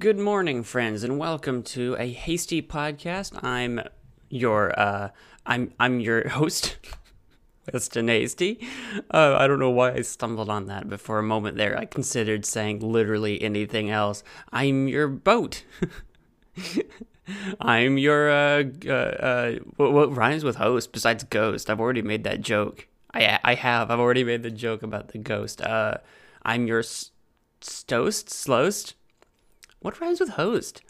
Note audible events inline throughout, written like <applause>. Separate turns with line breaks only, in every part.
Good morning, friends, and welcome to a hasty podcast. I'm your uh, I'm I'm your <laughs> host, Weston Hasty. Uh, I don't know why I stumbled on that, but for a moment there, I considered saying literally anything else. I'm your boat. <laughs> I'm your uh, uh, uh what, what rhymes with host besides ghost? I've already made that joke. I I have. I've already made the joke about the ghost. Uh, I'm your s- stoast, slowest. What rhymes with host?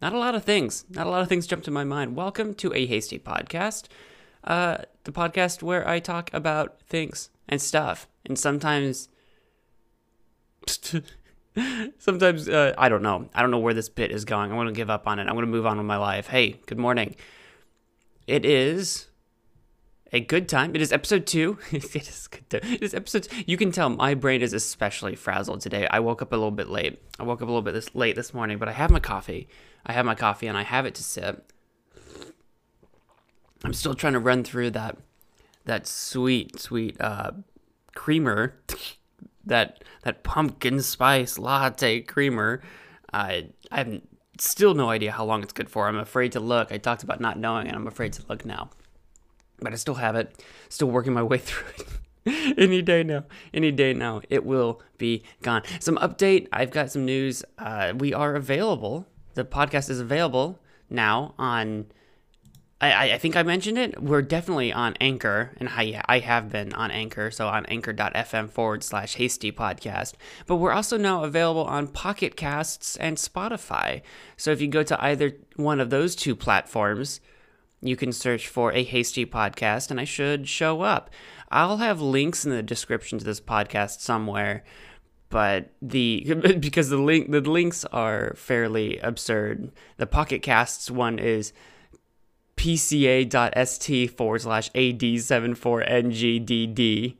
Not a lot of things. Not a lot of things jump to my mind. Welcome to a hasty podcast. Uh, the podcast where I talk about things and stuff, and sometimes, <laughs> sometimes uh, I don't know. I don't know where this bit is going. I'm gonna give up on it. I'm gonna move on with my life. Hey, good morning. It is a good time. It is episode two. <laughs> it is good. Time. It is episode. You can tell my brain is especially frazzled today. I woke up a little bit late. I woke up a little bit this late this morning, but I have my coffee. I have my coffee and I have it to sip. I'm still trying to run through that that sweet, sweet uh, creamer, <laughs> that that pumpkin spice latte creamer. I I have still no idea how long it's good for. I'm afraid to look. I talked about not knowing, and I'm afraid to look now but I still have it, still working my <laughs> way through it. any day now, any day now, it will be gone. Some update I've got some news. Uh, we are available. The podcast is available now on. I, I think I mentioned it. We're definitely on Anchor, and I, I have been on Anchor, so on anchor.fm forward slash hasty podcast. But we're also now available on Pocket Casts and Spotify. So if you go to either one of those two platforms, you can search for a hasty podcast and I should show up. I'll have links in the description to this podcast somewhere, but the <laughs> because the link the links are fairly absurd. The Pocket Casts one is pca.st forward slash ad74ngdd.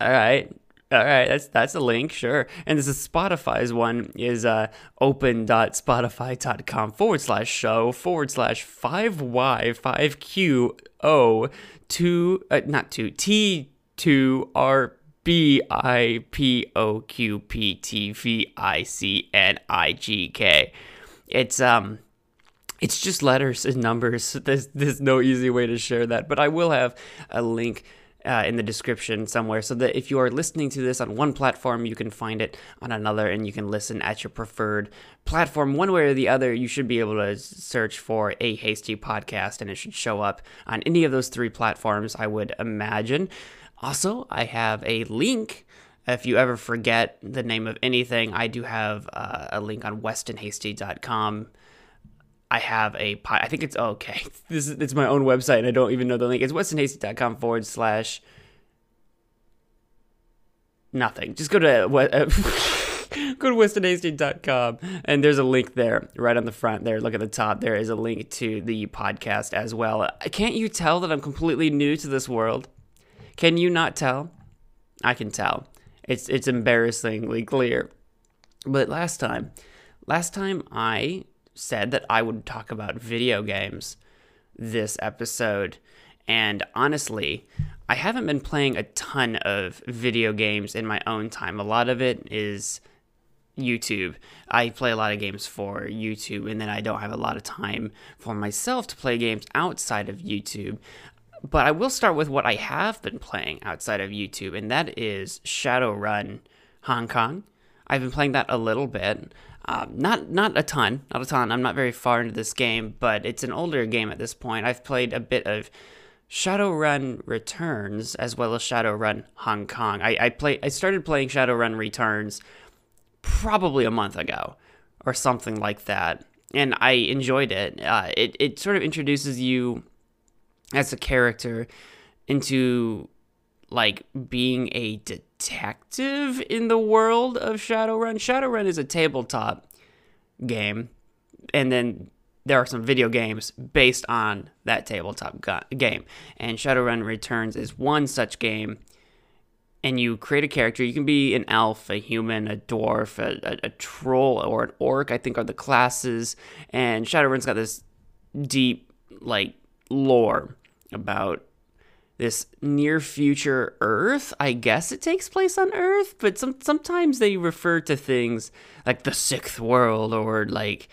All right, all right, that's that's a link, sure. And this is Spotify's one is uh, open.spotify.com forward slash show forward slash 5y5q0 two uh, not two t two r b i p o q p t v i c n i g k. It's um it's just letters and numbers. <laughs> There's there's no easy way to share that, but I will have a link uh, in the description somewhere so that if you are listening to this on one platform, you can find it on another and you can listen at your preferred platform. One way or the other, you should be able to search for a hasty podcast and it should show up on any of those three platforms, I would imagine. Also, I have a link. If you ever forget the name of anything, I do have uh, a link on westonhasty.com I have a pod. I think it's oh, okay. <laughs> This is it's my own website and I don't even know the link. It's westonhasty.com forward slash nothing. Just go to uh, <laughs> go to westonhasty.com and there's a link there right on the front there. Look at the top. There is a link to the podcast as well. Can't you tell that I'm completely new to this world? Can you not tell? I can tell. It's it's embarrassingly clear. But last time, last time I said that I would talk about video games this episode. And honestly, I haven't been playing a ton of video games in my own time. A lot of it is YouTube. I play a lot of games for YouTube, and then I don't have a lot of time for myself to play games outside of YouTube. But I will start with what I have been playing outside of YouTube, and that is Shadowrun Hong Kong. I've been playing that a little bit. Um, not not a ton, not a ton. I'm not very far into this game, but it's an older game at this point. I've played a bit of Shadowrun Returns as well as Shadowrun Hong Kong. I I play I started playing Shadowrun Returns probably a month ago or something like that, and I enjoyed it. Uh, it it sort of introduces you as a character into like being a detective in the world of Shadowrun. Shadowrun is a tabletop game, and then there are some video games based on that tabletop game. And Shadowrun Returns is one such game. And you create a character. You can be an elf, a human, a dwarf, a, a, a troll, or an orc, I think are the classes. And Shadowrun's got this deep, like, lore about this near future Earth. I guess it takes place on Earth, but some sometimes they refer to things like the sixth world or like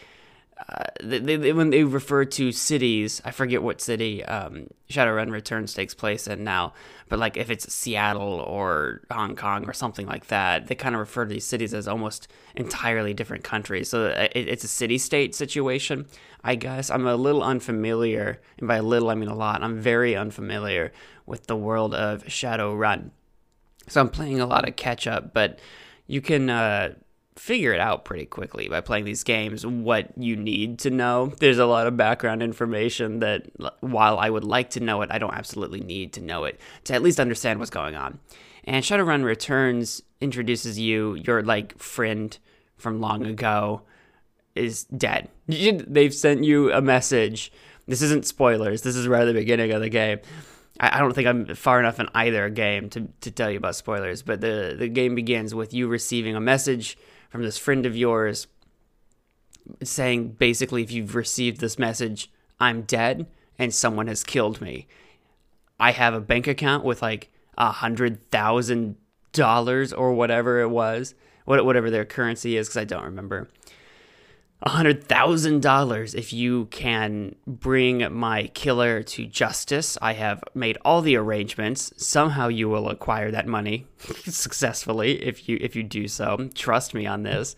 uh, they, they, when they refer to cities, I forget what city um, Shadowrun Returns takes place in now, but like if it's Seattle or Hong Kong or something like that, they kind of refer to these cities as almost entirely different countries. So uh, it, it's a city state situation, I guess. I'm a little unfamiliar, and by a little I mean a lot. I'm very unfamiliar with the world of Shadowrun. So I'm playing a lot of catch up, but you can uh, figure it out pretty quickly by playing these games what you need to know. There's a lot of background information that, while I would like to know it, I don't absolutely need to know it to at least understand what's going on. And Shadowrun Returns introduces you, your like friend from long ago is dead. They've sent you a message. This isn't spoilers. This is right at the beginning of the game. I, don't think I'm far enough in either game to, to tell you about spoilers, but the, the game begins with you receiving a message from this friend of yours saying basically, if you've received this message, I'm dead and someone has killed me. I have a bank account with like a hundred thousand dollars or whatever it was, whatever their currency is, because I don't remember. $100,000 if you can bring my killer to justice. I have made all the arrangements. Somehow you will acquire that money <laughs> successfully if you if you do so. Trust me on this.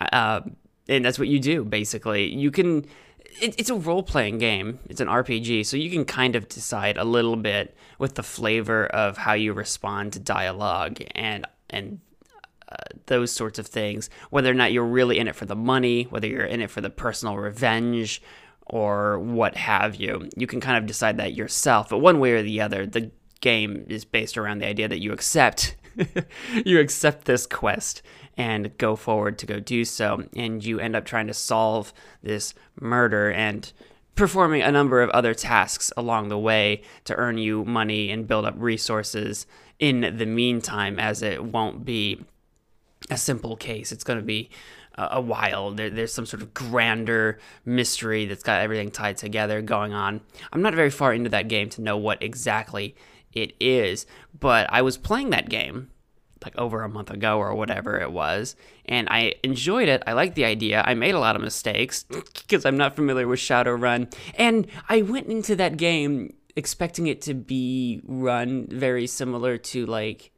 Uh, and that's what you do basically. You can it, it's a role playing game. It's an RPG, so you can kind of decide a little bit with the flavor of how you respond to dialogue and and those sorts of things, whether or not you're really in it for the money, whether you're in it for the personal revenge, or what have you. You can kind of decide that yourself, but one way or the other, the game is based around the idea that you accept <laughs> you accept this quest and go forward to go do so and you end up trying to solve this murder and performing a number of other tasks along the way to earn you money and build up resources in the meantime as it won't be a simple case. It's going to be a while. There, there's some sort of grander mystery that's got everything tied together going on. I'm not very far into that game to know what exactly it is, but I was playing that game like over a month ago or whatever it was, and I enjoyed it. I liked the idea. I made a lot of mistakes <laughs> because I'm not familiar with Shadowrun, and I went into that game expecting it to be run very similar to like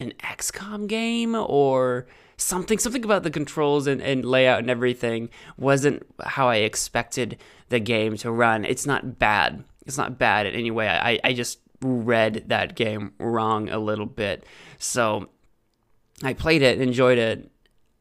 an XCOM game or something something about the controls and, and layout and everything wasn't how I expected the game to run. It's not bad. It's not bad in any way. I, I just read that game wrong a little bit. So I played it, enjoyed it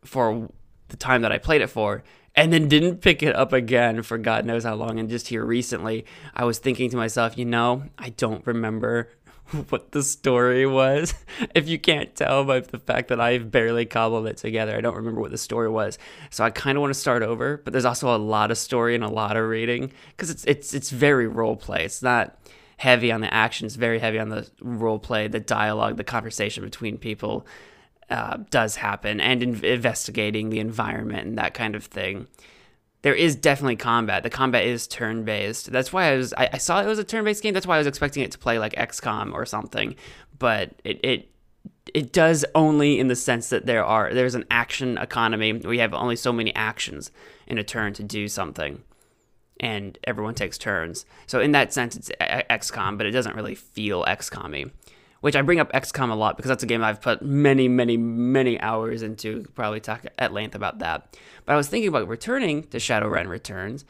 for the time that I played it for, and then didn't pick it up again for God knows how long. And just here recently, I was thinking to myself, you know, I don't remember <laughs> what the story was. If you can't tell by the fact that I've barely cobbled it together, I don't remember what the story was. So I kind of want to start over, but there's also a lot of story and a lot of reading because it's it's it's very role play. It's not heavy on the action. It's very heavy on the role play, the dialogue, the conversation between people uh, does happen, and in- investigating the environment and that kind of thing there is definitely combat. The combat is turn based. That's why I was I, I, saw it was a turn based game. That's why I was expecting it to play like XCOM or something. But it, it it does only in the sense that there are there's an action economy. We have only so many actions in a turn to do something, and everyone takes turns. So in that sense, it's uh, XCOM, but it doesn't really feel XCOM-y which I bring up XCOM a lot because that's a game I've put many, many, many hours into. Probably talk at length about that. But I was thinking about returning to Shadowrun Returns,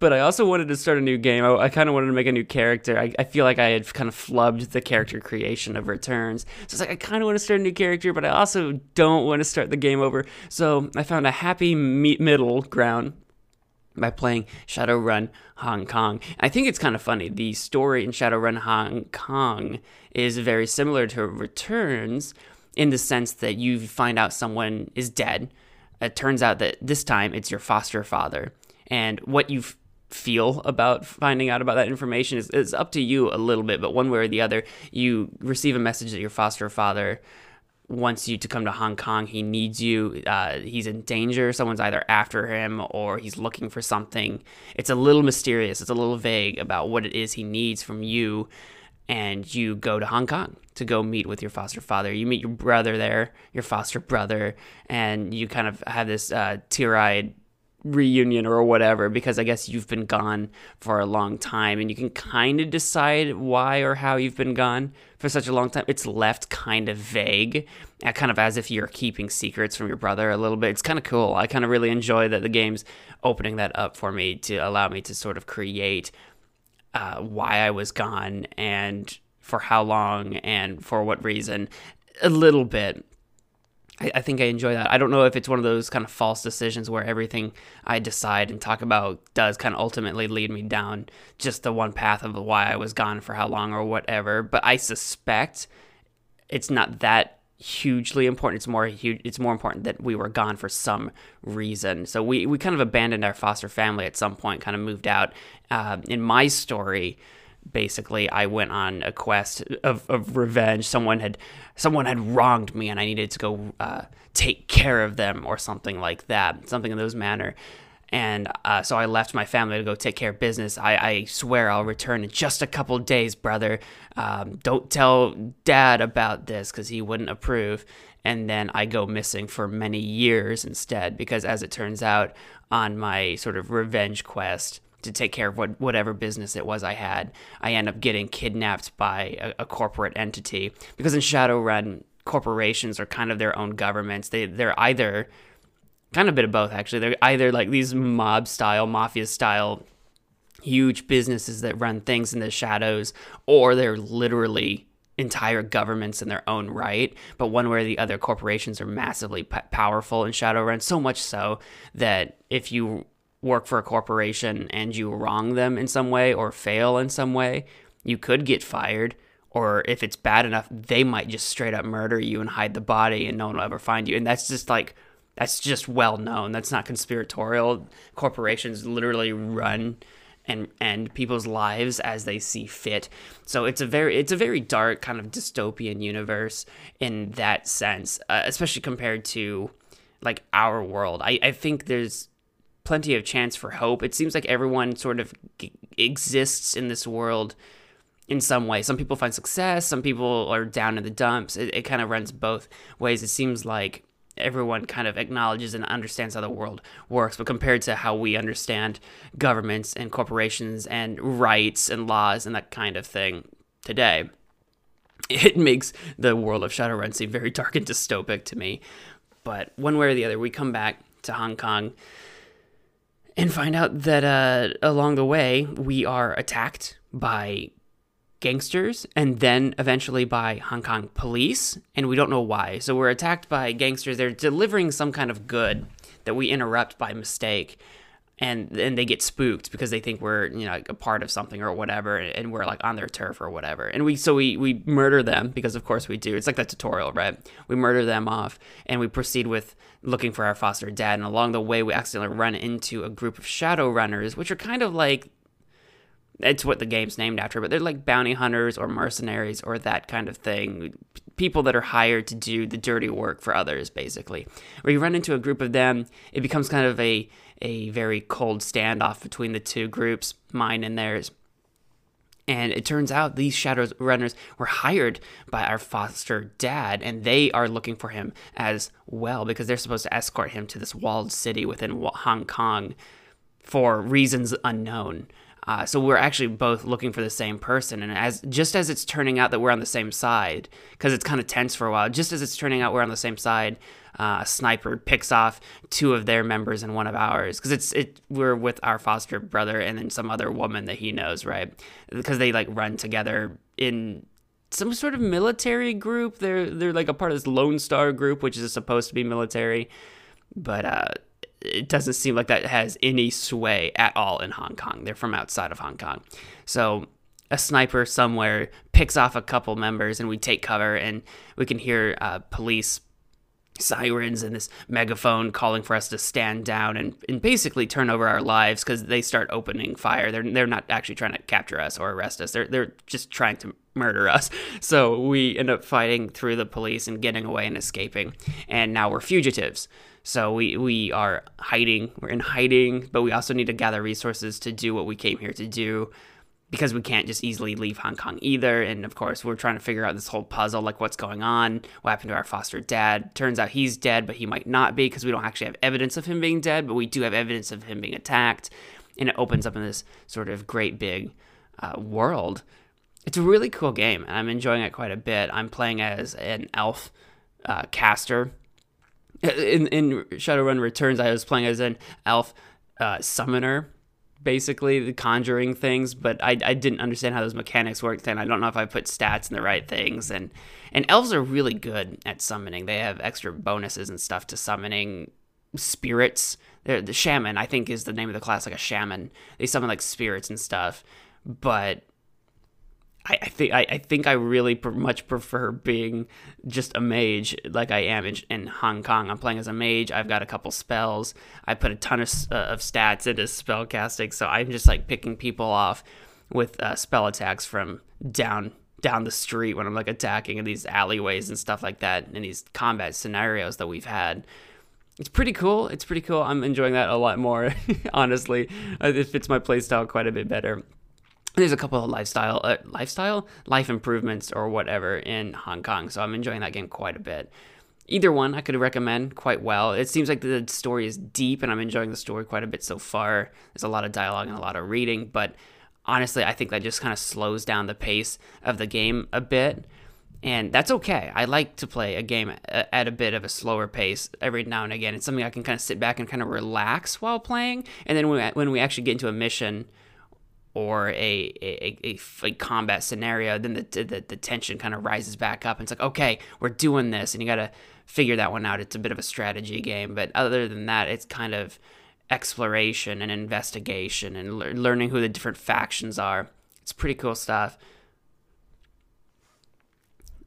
but I also wanted to start a new game. I, I kind of wanted to make a new character. I, I, feel like I had kind of flubbed the character creation of Returns. So it's like I kind of want to start a new character, but I also don't want to start the game over. So I found a happy middle ground by playing Shadowrun Hong Kong. I think it's kind of funny. The story in Shadowrun Hong Kong is very similar to Returns in the sense that you find out someone is dead. It turns out that this time it's your foster father. And what you feel about finding out about that information is, is up to you a little bit, but one way or the other, you receive a message that your foster father wants you to come to Hong Kong. He needs you. Uh, he's in danger. Someone's either after him or he's looking for something. It's a little mysterious. It's a little vague about what it is he needs from you. And you go to Hong Kong to go meet with your foster father. You meet your brother there, your foster brother, and you kind of have this uh, tear eyed reunion or whatever because I guess you've been gone for a long time and you can kind of decide why or how you've been gone for such a long time. It's left kind of vague, kind of as if you're keeping secrets from your brother a little bit. It's kind of cool. I kind of really enjoy that the game's opening that up for me to allow me to sort of create uh, why I was gone and for how long and for what reason a little bit I, I, think I enjoy that. I don't know if it's one of those kind of false decisions where everything I decide and talk about does kind of ultimately lead me down just the one path of why I was gone for how long or whatever. But I suspect it's not that hugely important. It's more huge. It's more important that we were gone for some reason. So we we kind of abandoned our foster family at some point, kind of moved out. Uh, in my story basically I went on a quest of, of revenge. Someone had someone had wronged me, and I needed to go uh, take care of them or something like that, something in those manner. And uh, so I left my family to go take care of business. I, I swear I'll return in just a couple days, brother. Um, don't tell dad about this because he wouldn't approve. And then I go missing for many years instead because, as it turns out, on my sort of revenge quest, to take care of what, whatever business it was I had. I end up getting kidnapped by a, a corporate entity because in Shadowrun, corporations are kind of their own governments. They they're either kind of a bit of both actually. They're either like these mob style, mafia style, huge businesses that run things in the shadows, or they're literally entire governments in their own right. But one way or the other, corporations are massively p- powerful in Shadowrun, so much so that if you work for a corporation and you wrong them in some way or fail in some way, you could get fired. Or if it's bad enough, they might just straight up murder you and hide the body and no one will ever find you. And that's just like, that's just well known. That's not conspiratorial. Corporations literally run and end people's lives as they see fit. So it's a very it's a very dark kind of dystopian universe in that sense, uh, especially compared to like our world. I, I think there's plenty of chance for hope. It seems like everyone sort of g- exists in this world in some way. Some people find success, some people are down in the dumps. It, it kind of runs both ways. It seems like everyone kind of acknowledges and understands how the world works, but compared to how we understand governments and corporations and rights and laws and that kind of thing today, <laughs> it makes the world of Shadowrun seem very dark and dystopic to me. But one way or the other, we come back to Hong Kong and find out that uh, along the way we are attacked by gangsters and then eventually by Hong Kong police, and we don't know why. So we're attacked by gangsters. They're delivering some kind of good that we interrupt by mistake and then they get spooked because they think we're you know a part of something or whatever and we're like on their turf or whatever. And we so we we murder them because of course we do. It's like that tutorial right? We murder them off and we proceed with looking for our foster dad and along the way we accidentally run into a group of shadow runners which are kind of like it's what the game's named after but they're like bounty hunters or mercenaries or that kind of thing people that are hired to do the dirty work for others basically where you run into a group of them it becomes kind of a a very cold standoff between the two groups, mine and theirs. And it turns out these shadow runners were hired by our foster dad, and they are looking for him as well because they're supposed to escort him to this walled city within Hong Kong for reasons unknown. Uh, so we're actually both looking for the same person, and as just as it's turning out that we're on the same side, because it's kind of tense for a while. Just as it's turning out we're on the same side, uh, a sniper picks off two of their members and one of ours. Because it's it we're with our foster brother and then some other woman that he knows right? Because they like run together in some sort of military group. They're they're like a part of this lone star group which is supposed to be military. But uh it doesn't seem like that has any sway at all in Hong Kong. They're from outside of Hong Kong. So a sniper somewhere picks off a couple members and we take cover and we can hear uh, police sirens and this megaphone calling for us to stand down and, and basically turn over our lives because they start opening fire. They're, they're not actually trying to capture us or arrest us. They're, they're just trying to murder us. So we end up fighting through the police and getting away and escaping. And now we're fugitives. So we, we are hiding. We're in hiding, but we also need to gather resources to do what we came here to do because we can't just easily leave Hong Kong either. And of course, we're trying to figure out this whole puzzle like what's going on, what happened to our foster dad. Turns out he's dead, but he might not be because we don't actually have evidence of him being dead, but we do have evidence of him being attacked. And it opens up in this sort of great big uh, world. It's a really cool game, and I'm enjoying it quite a bit. I'm playing as an elf uh, caster. In, in Shadowrun Returns, I was playing as an elf uh, summoner basically the conjuring things, but I, I didn't understand how those mechanics worked, and I don't know if I put stats in the right things. And and elves are really good at summoning. They have extra bonuses and stuff to summoning spirits. They're, the shaman, I think, is the name of the class, like a shaman. They summon like spirits and stuff, but I, I think I, I, think I really pr- much prefer being just a mage like I am in, in, Hong Kong. I'm playing as a mage. I've got a couple spells. I put a ton of, uh, of stats into spell casting, so I'm just like picking people off with uh, spell attacks from down down the street when I'm like attacking in these alleyways and stuff like that in these combat scenarios that we've had. It's pretty cool. It's pretty cool. I'm enjoying that a lot more, <laughs> honestly. It fits my playstyle quite a bit better there's a couple of lifestyle uh, lifestyle life improvements or whatever in Hong Kong. So I'm enjoying that game quite a bit. Either one I could recommend quite well. It seems like the story is deep and I'm enjoying the story quite a bit so far. There's a lot of dialogue and a lot of reading, but honestly, I think that just kind of slows down the pace of the game a bit. And that's okay. I like to play a game at a bit of a slower pace every now and again. It's something I can kind of sit back and kind of relax while playing. And then when we actually get into a mission, or a, a, a, a, combat scenario, then the, the, the tension kind of rises back up. And it's like, okay, we're doing this. And you got to figure that one out. It's a bit of a strategy game. But other than that, it's kind of exploration and investigation and le- learning who the different factions are. It's pretty cool stuff.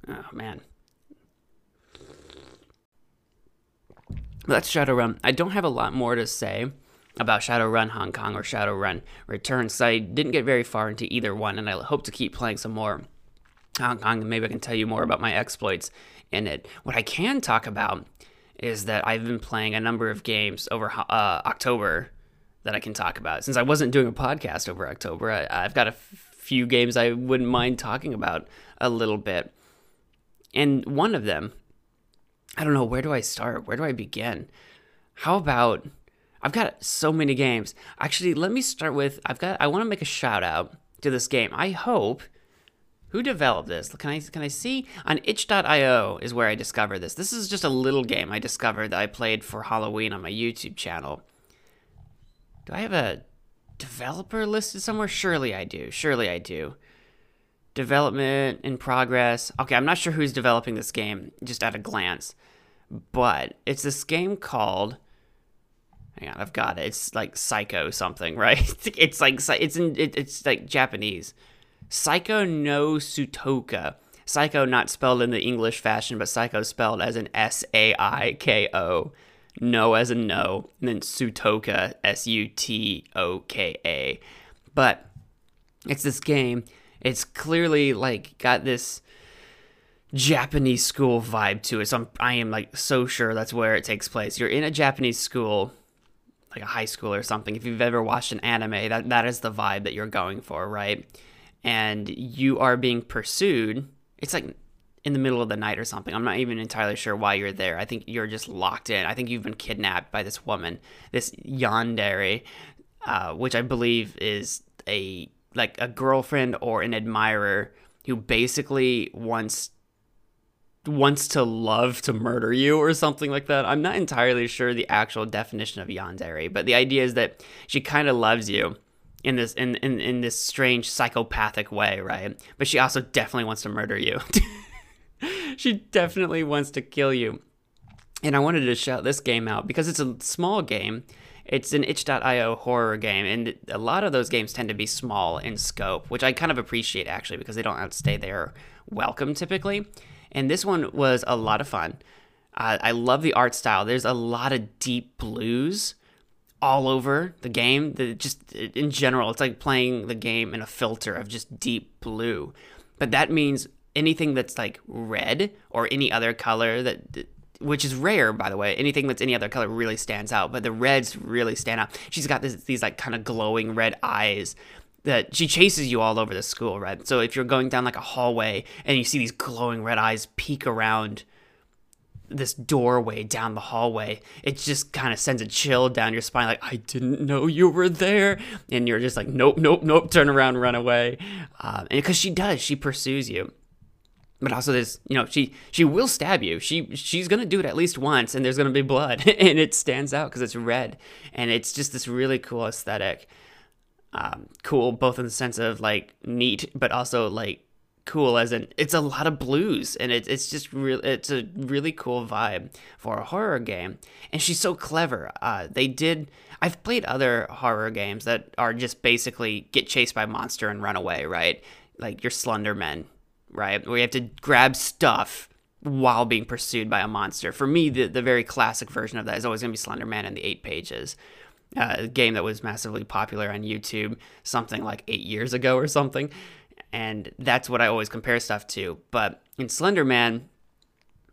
Oh, man. that's Shadowrun. Um, I don't have a lot more to say about Shadowrun Hong Kong or Shadowrun Returns. I didn't get very far into either one, and I hope to keep playing some more Hong Kong, and maybe I can tell you more about my exploits in it. What I can talk about is that I've been playing a number of games over uh, October that I can talk about. Since I wasn't doing a podcast over October, I, have got a few games I wouldn't mind talking about a little bit. And one of them, I don't know, where do I start? Where do I begin? How about I've got so many games. Actually, let me start with I've got I want to make a shout out to this game. I hope who developed this? Can I can I see on itch.io is where I discovered this. This is just a little game I discovered that I played for Halloween on my YouTube channel. Do I have a developer listed somewhere? Surely I do. Surely I do. Development in progress. Okay, I'm not sure who's developing this game just at a glance. But it's this game called Hang on, I've got it. It's like Psycho something, <laughs> right? It's like it's in it's like Japanese. Saiko no Sutoka. Psycho not spelled in the English fashion, but Psycho spelled as an S A I K O. No as a no, and then Sutoka S U T O K A. But it's this game. It's clearly like got this Japanese school vibe to it. So I'm, I am like so sure that's where it takes place. You're in a Japanese school like a high school or something, if you've ever watched an anime, that that is the vibe that you're going for, right? And you are being pursued. It's like in the middle of the night or something. I'm not even entirely sure why you're there. I think you're just locked in. I think you've been kidnapped by this woman, this yandere, uh, which I believe is a like a girlfriend or an admirer who basically wants wants to love to murder you or something like that. I'm not entirely sure the actual definition of yandere, but the idea is that she kind of loves you in this in, in in this strange psychopathic way, right? But she also definitely wants to murder you. <laughs> she definitely wants to kill you. And I wanted to shout this game out because it's a small game. It's an itch.io horror game, and a lot of those games tend to be small in scope, which I kind of appreciate actually because they don't outstay their welcome typically and this one was a lot of fun. Uh, I love the art style. There's a lot of deep blues all over the game. The, just in general, it's like playing the game in a filter of just deep blue. But that means anything that's like red or any other color that which is rare by the way anything that's any other color really stands out but the reds really stand out she's got this, these like kind of glowing red eyes that she chases you all over the school right so if you're going down like a hallway and you see these glowing red eyes peek around this doorway down the hallway, it just kind of sends a chill down your spine. Like, I didn't know you were there. And you're just like, nope, nope, nope, turn around, run away. Um, and because she does, she pursues you. But also, there's, you know, she she will stab you. She she's gonna do it at least once, and there's gonna be blood, <laughs> and it stands out because it's red, and it's just this really cool aesthetic. Um, cool, both in the sense of like neat, but also like cool as in it's a lot of blues and it, it's just real it's a really cool vibe for a horror game. And she's so clever. Uh, they did i've played other horror games that are just basically get chased by monster and run away right? Like your slenderman right? Where you have to grab stuff while being pursued by a monster. For me the, the very classic version of that is always going to be slender man in the eight pages uh, a game that was massively popular on youtube something like eight years ago or something and that's what I always compare stuff to. But in Slender Man,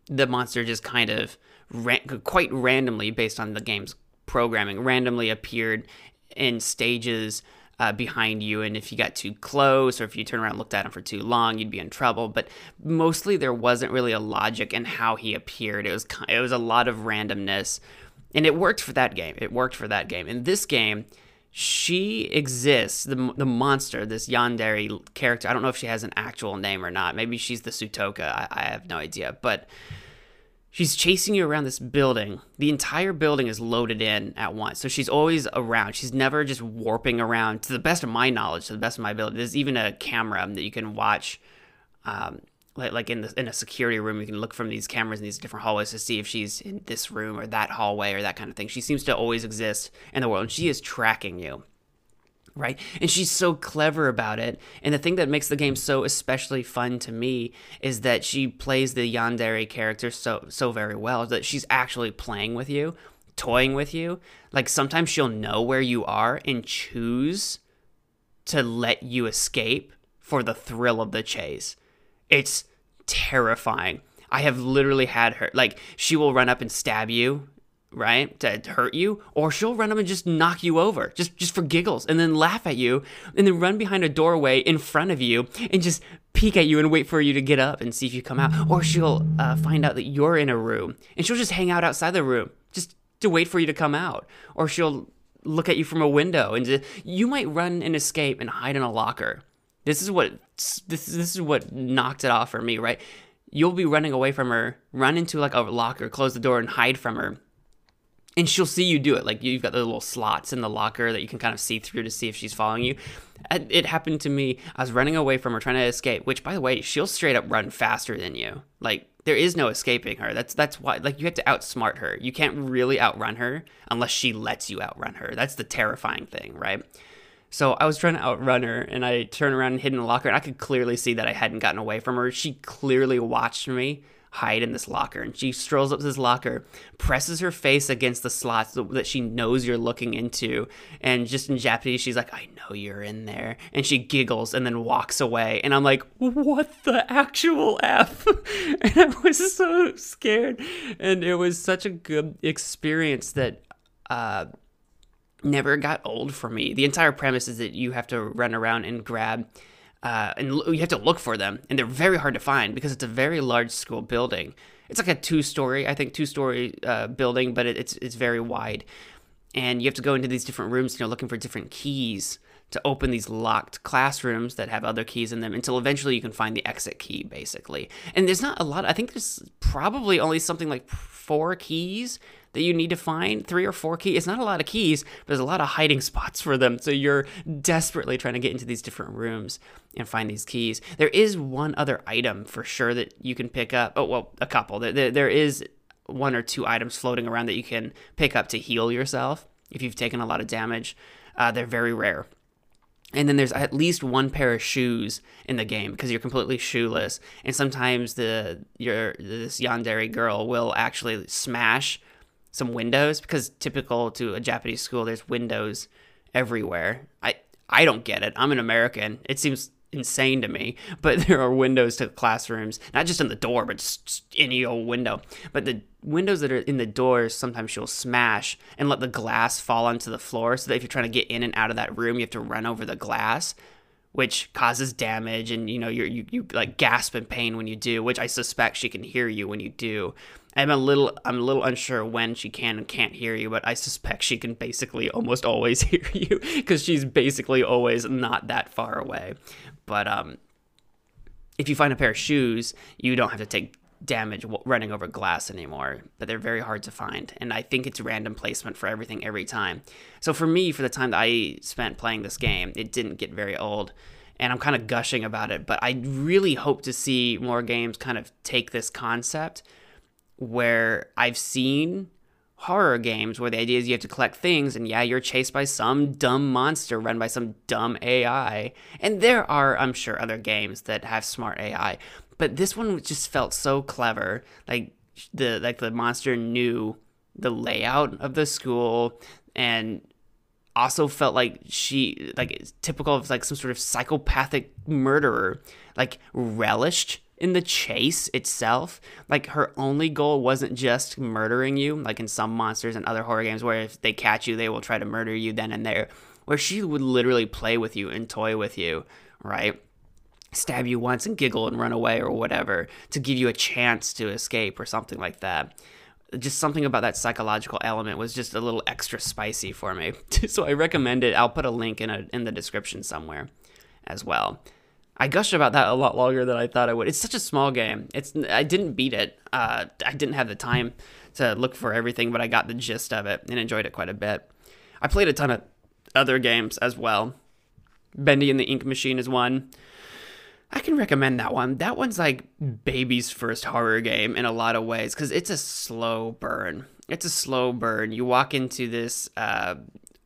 the monster just kind of ran- quite randomly, based on the game's programming, randomly appeared in stages uh, behind you. And if you got too close or if you turn around and looked at him for too long, you'd be in trouble. But mostly there wasn't really a logic in how he appeared. It was it was a lot of randomness, and it worked for that game. It worked for that game. In this game she exists the, the monster this yandere character. I don't know if she has an actual name or not. Maybe she's the sutoka. I, I, have no idea. But she's chasing you around this building. The entire building is loaded in at once. So she's always around. She's never just warping around to the best of my knowledge to the best of my ability. There's even a camera that you can watch um, like in the in a security room, you can look from these cameras in these different hallways to see if she's in this room or that hallway or that kind of thing. She seems to always exist in the world, and she is tracking you. Right? And she's so clever about it. And the thing that makes the game so especially fun to me is that she plays the Yandere character so so very well that she's actually playing with you, toying with you. Like sometimes she'll know where you are and choose to let you escape for the thrill of the chase. It's terrifying. I have literally had her like she will run up and stab you, right? To hurt you, or she'll run up and just knock you over, just just for giggles, and then laugh at you, and then run behind a doorway in front of you and just peek at you and wait for you to get up and see if you come out. Or she'll uh, find out that you're in a room and she'll just hang out outside the room just to wait for you to come out. Or she'll look at you from a window and just, you might run and escape and hide in a locker. This is what this this is what knocked it off for me, right? You'll be running away from her, run into like a locker, close the door, and hide from her. And she'll see you do it. Like you've got the little slots in the locker that you can kind of see through to see if she's following you. It happened to me. I was running away from her, trying to escape. Which, by the way, she'll straight up run faster than you. Like there is no escaping her. That's that's why like you have to outsmart her. You can't really outrun her unless she lets you outrun her. That's the terrifying thing, right? So I was trying to outrun her, and I turned around and hid in the locker, and I could clearly see that I hadn't gotten away from her. She clearly watched me hide in this locker, and she strolls up to this locker, presses her face against the slots that she knows you're looking into, and just in Japanese, she's like, "I know you're in there," and she giggles and then walks away, and I'm like, "What the actual f?" <laughs> and I was so scared, and it was such a good experience that. Uh, never got old for me. The entire premise is that you have to run around and grab, uh, and you have to look for them, and they're very hard to find because it's a very large school building. It's like a two-story, I think, two-story uh, building, but it, it's it's very wide, and you have to go into these different rooms. you know, looking for different keys to open these locked classrooms that have other keys in them until eventually you can find the exit key, basically. And there's not a lot. I think there's probably only something like four keys that you need to find three or four keys. It's not a lot of keys, but there's a lot of hiding <laughs> spots for them. So you're desperately trying to get into these different rooms and find these keys. There is one other item for sure that you can pick up. Oh, well, a couple. There, there is one or two items floating around that you can pick up to heal yourself if you've taken a lot of damage. Uh, they're very rare. and then there's at least one pair of shoes in the game because you're completely shoeless and sometimes the your this yandere girl will actually smash some windows because typical to a japanese school there's windows everywhere. I i don't get it. I'm an american. It seems insane to me. <laughs> But there are windows to classrooms not just in the door but just any old window. But the windows that are in the doors sometimes she'll smash and let the glass fall onto the floor so that if you're trying to get in and out of that room you have to run over the glass which causes damage and you know you you you like gasp in pain when you do which i suspect she can hear you when you do i'm a little i'm a little unsure when she can and can't hear you but i suspect she can basically almost always <laughs> hear you because she's basically always not that far away but um if you find a pair of shoes you don't have to take damage running over glass anymore, but they're very hard to find. And I think it's random placement for everything every time. So for me, for the time that I spent playing this game, it didn't get very old. And I'm kind of gushing about it, but I really hope to see more games kind of take this concept where I've seen horror games where the idea is you have to collect things and yeah you're chased by some dumb monster run by some dumb ai and there are i'm sure other games that have smart ai but this one just felt so clever. Like the like the monster knew the layout of the school and also felt like she like typical of like some sort of psychopathic murderer. Like relished in the chase itself like her only goal wasn't just murdering you like in some monsters and other horror games where if they catch you they will try to murder you then and there where she would literally play with you and toy with you right stab you once and giggle and run away or whatever to give you a chance to escape or something like that. Just something about that psychological element was just a little extra spicy for me. <laughs> so I recommend it. I'll put a link in a, in the description somewhere as well. I gushed about that a lot longer than I thought I would. It's such a small game. It's I didn't beat it. Uh, I didn't have the time to look for everything, but I got the gist of it and enjoyed it quite a bit. I played a ton of other games as well. Bendy and the Ink Machine is one. I can recommend that one. That one's like baby's first horror game in a lot of ways because it's a slow burn. It's a slow burn. You walk into this uh,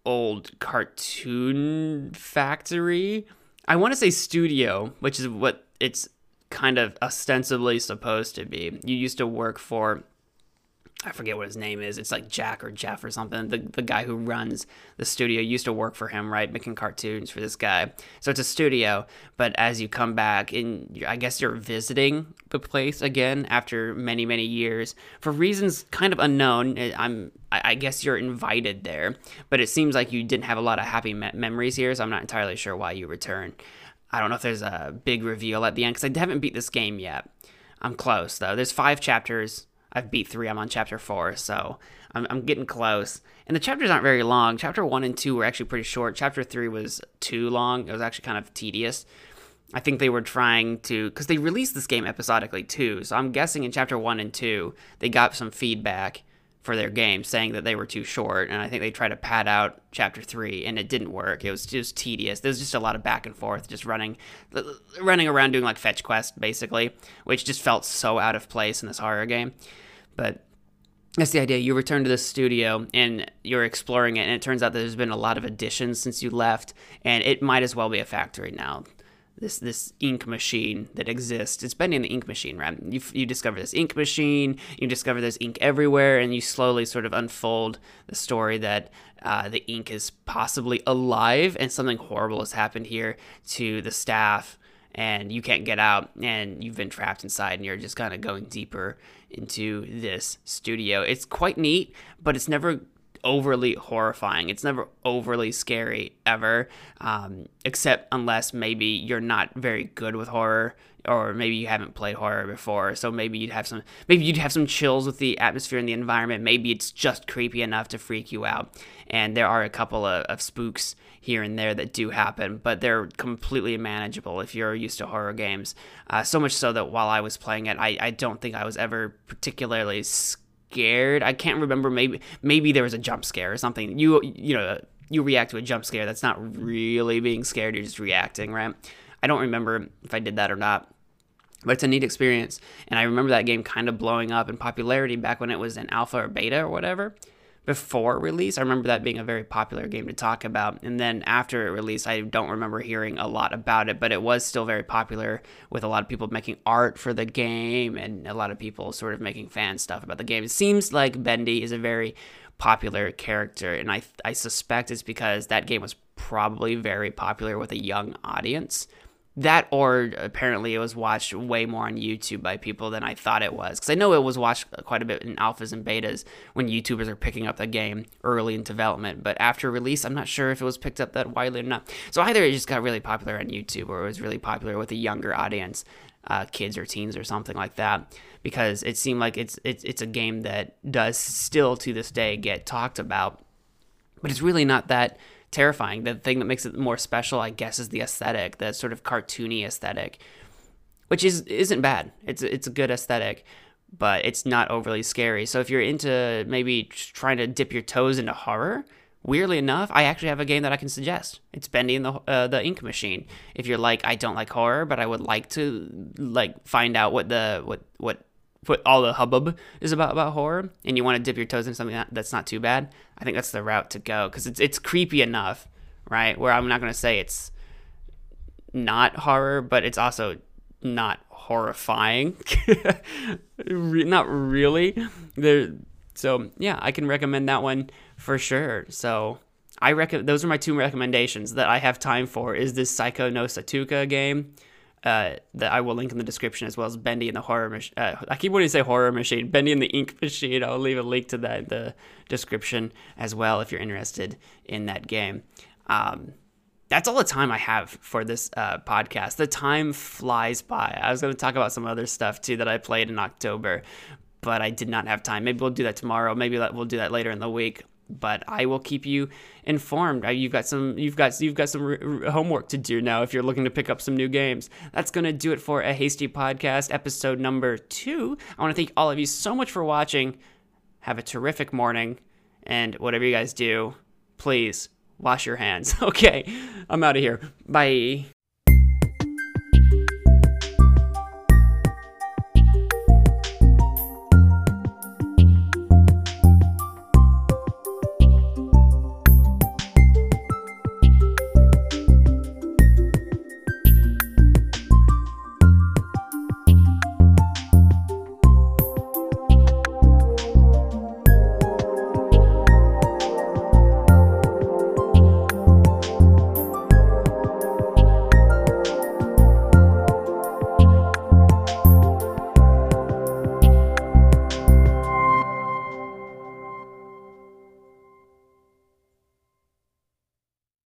old cartoon factory. I want to say studio, which is what it's kind of ostensibly supposed to be. You used to work for I forget what his name is. It's like Jack or Jeff or something. The, the guy who runs the studio used to work for him, right? Making cartoons for this guy. So it's a studio, but as you come back, and I guess you're visiting the place again after many, many years for reasons kind of unknown. Eh, I'm, I guess you're invited there, but it seems like you didn't have a lot of happy me- memories here, so I'm not entirely sure why you return. I don't know if there's a big reveal at the end because I haven't beat this game yet. I'm close though. There's five chapters I've beat three. I'm on chapter four, so I'm, I'm getting close. And the chapters aren't very long. Chapter one and two were actually pretty short. Chapter three was too long. It was actually kind of tedious. I think they were trying to, because they released this game episodically too. So I'm guessing in chapter one and two, they got some feedback for their game saying that they were too short. And I think they tried to pad out chapter three and it didn't work. It was just tedious. There was just a lot of back and forth, just running, running around doing like fetch quest basically, which just felt so out of place in this horror game. But that's the idea. You return to the studio and you're exploring it, and it turns out that there's been a lot of additions since you left, and it might as well be a factory now. This this ink machine that exists. It's been in the ink machine, right? You you discover this ink machine. You discover there's ink everywhere, and you slowly sort of unfold the story that uh, the ink is possibly alive, and something horrible has happened here to the staff and you can't get out and you've been trapped inside and you're just kind of going deeper into this studio. It's quite neat, but it's never overly horrifying. It's never overly scary ever, um, except unless maybe you're not very good with horror or maybe you haven't played horror before. So maybe you'd have some maybe you'd have some chills with the atmosphere and the environment. Maybe it's just creepy enough to freak you out. And there are a couple of, of spooks here and there that do happen, but they're completely manageable if you're used to horror games. Uh, so much so that while I was playing it, I, I don't think I was ever particularly scared. I can't remember. Maybe maybe there was a jump scare or something. You you know you react to a jump scare. That's not really being scared. You're just reacting, right? I don't remember if I did that or not. But it's a neat experience. And I remember that game kind of blowing up in popularity back when it was in alpha or beta or whatever. Before release, I remember that being a very popular game to talk about. And then after it released, I don't remember hearing a lot about it, but it was still very popular with a lot of people making art for the game and a lot of people sort of making fan stuff about the game. It seems like Bendy is a very popular character, and I, I suspect it's because that game was probably very popular with a young audience that or apparently it was watched way more on YouTube by people than I thought it was. Because I know it was watched quite a bit in alphas and betas when YouTubers are picking up the game early in development. But after release, I'm not sure if it was picked up that widely or not. So either it just got really popular on YouTube or it was really popular with a younger audience, uh, kids or teens or something like that. Because it seemed like it's, it's, it's a game that does still to this day get talked about. But it's really not that terrifying. The thing that makes it more special, I guess, is the aesthetic, the sort of cartoony aesthetic, which is isn't bad. It's it's a good aesthetic, but it's not overly scary. So if you're into maybe trying to dip your toes into horror, weirdly enough, I actually have a game that I can suggest. It's Bendy and the uh, the Ink Machine. If you're like, I don't like horror, but I would like to like find out what the what what what all the hubbub is about about horror, and you want to dip your toes into something that's not too bad, I think that's the route to go because it's it's creepy enough, right? Where I'm not gonna say it's not horror, but it's also not horrifying. <laughs> not really. There. So yeah, I can recommend that one for sure. So I reckon those are my two recommendations that I have time for. Is this Saiko no Sutoka game? Uh, that I will link in the description as well as Bendy and the horror machine. Uh, I keep wanting to say horror machine. Bendy and the ink <laughs> machine. I'll leave a link to that in the description as well if you're interested in that game. Um, that's all the time I have for this uh, podcast. The time flies by. I was going to talk about some other stuff too that I played in October, but I did not have time. Maybe we'll do that tomorrow. Maybe we'll do that later in the week but I will keep you informed. You've got some you've got you've got some homework to do now if you're looking to pick up some new games. That's going to do it for a hasty podcast episode number 2. I want to thank all of you so much for watching. Have a terrific morning and whatever you guys do, please wash your hands. <laughs> Okay. I'm out of here. Bye.